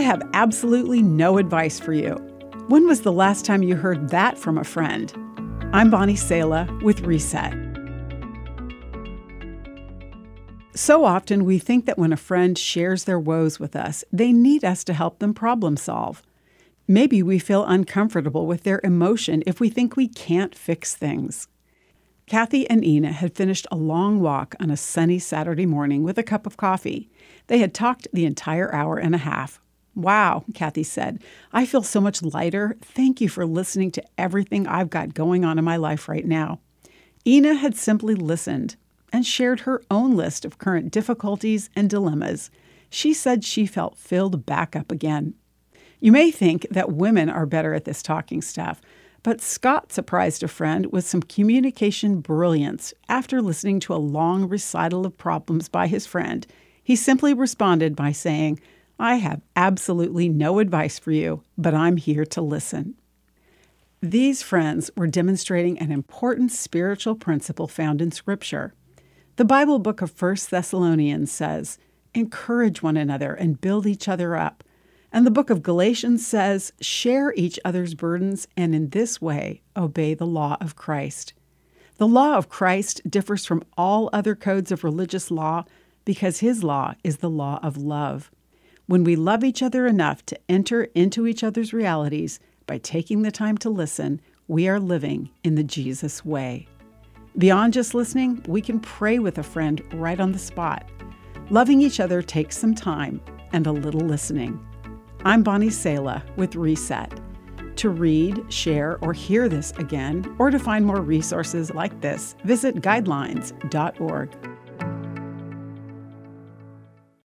I have absolutely no advice for you. When was the last time you heard that from a friend? I'm Bonnie Sala with Reset. So often we think that when a friend shares their woes with us, they need us to help them problem solve. Maybe we feel uncomfortable with their emotion if we think we can't fix things. Kathy and Ina had finished a long walk on a sunny Saturday morning with a cup of coffee. They had talked the entire hour and a half. Wow, Kathy said. I feel so much lighter. Thank you for listening to everything I've got going on in my life right now. Ina had simply listened and shared her own list of current difficulties and dilemmas. She said she felt filled back up again. You may think that women are better at this talking stuff, but Scott surprised a friend with some communication brilliance after listening to a long recital of problems by his friend. He simply responded by saying, I have absolutely no advice for you, but I'm here to listen. These friends were demonstrating an important spiritual principle found in Scripture. The Bible book of 1 Thessalonians says, Encourage one another and build each other up. And the book of Galatians says, share each other's burdens and in this way obey the law of Christ. The law of Christ differs from all other codes of religious law because his law is the law of love. When we love each other enough to enter into each other's realities by taking the time to listen, we are living in the Jesus way. Beyond just listening, we can pray with a friend right on the spot. Loving each other takes some time and a little listening. I'm Bonnie Sala with Reset. To read, share, or hear this again, or to find more resources like this, visit guidelines.org.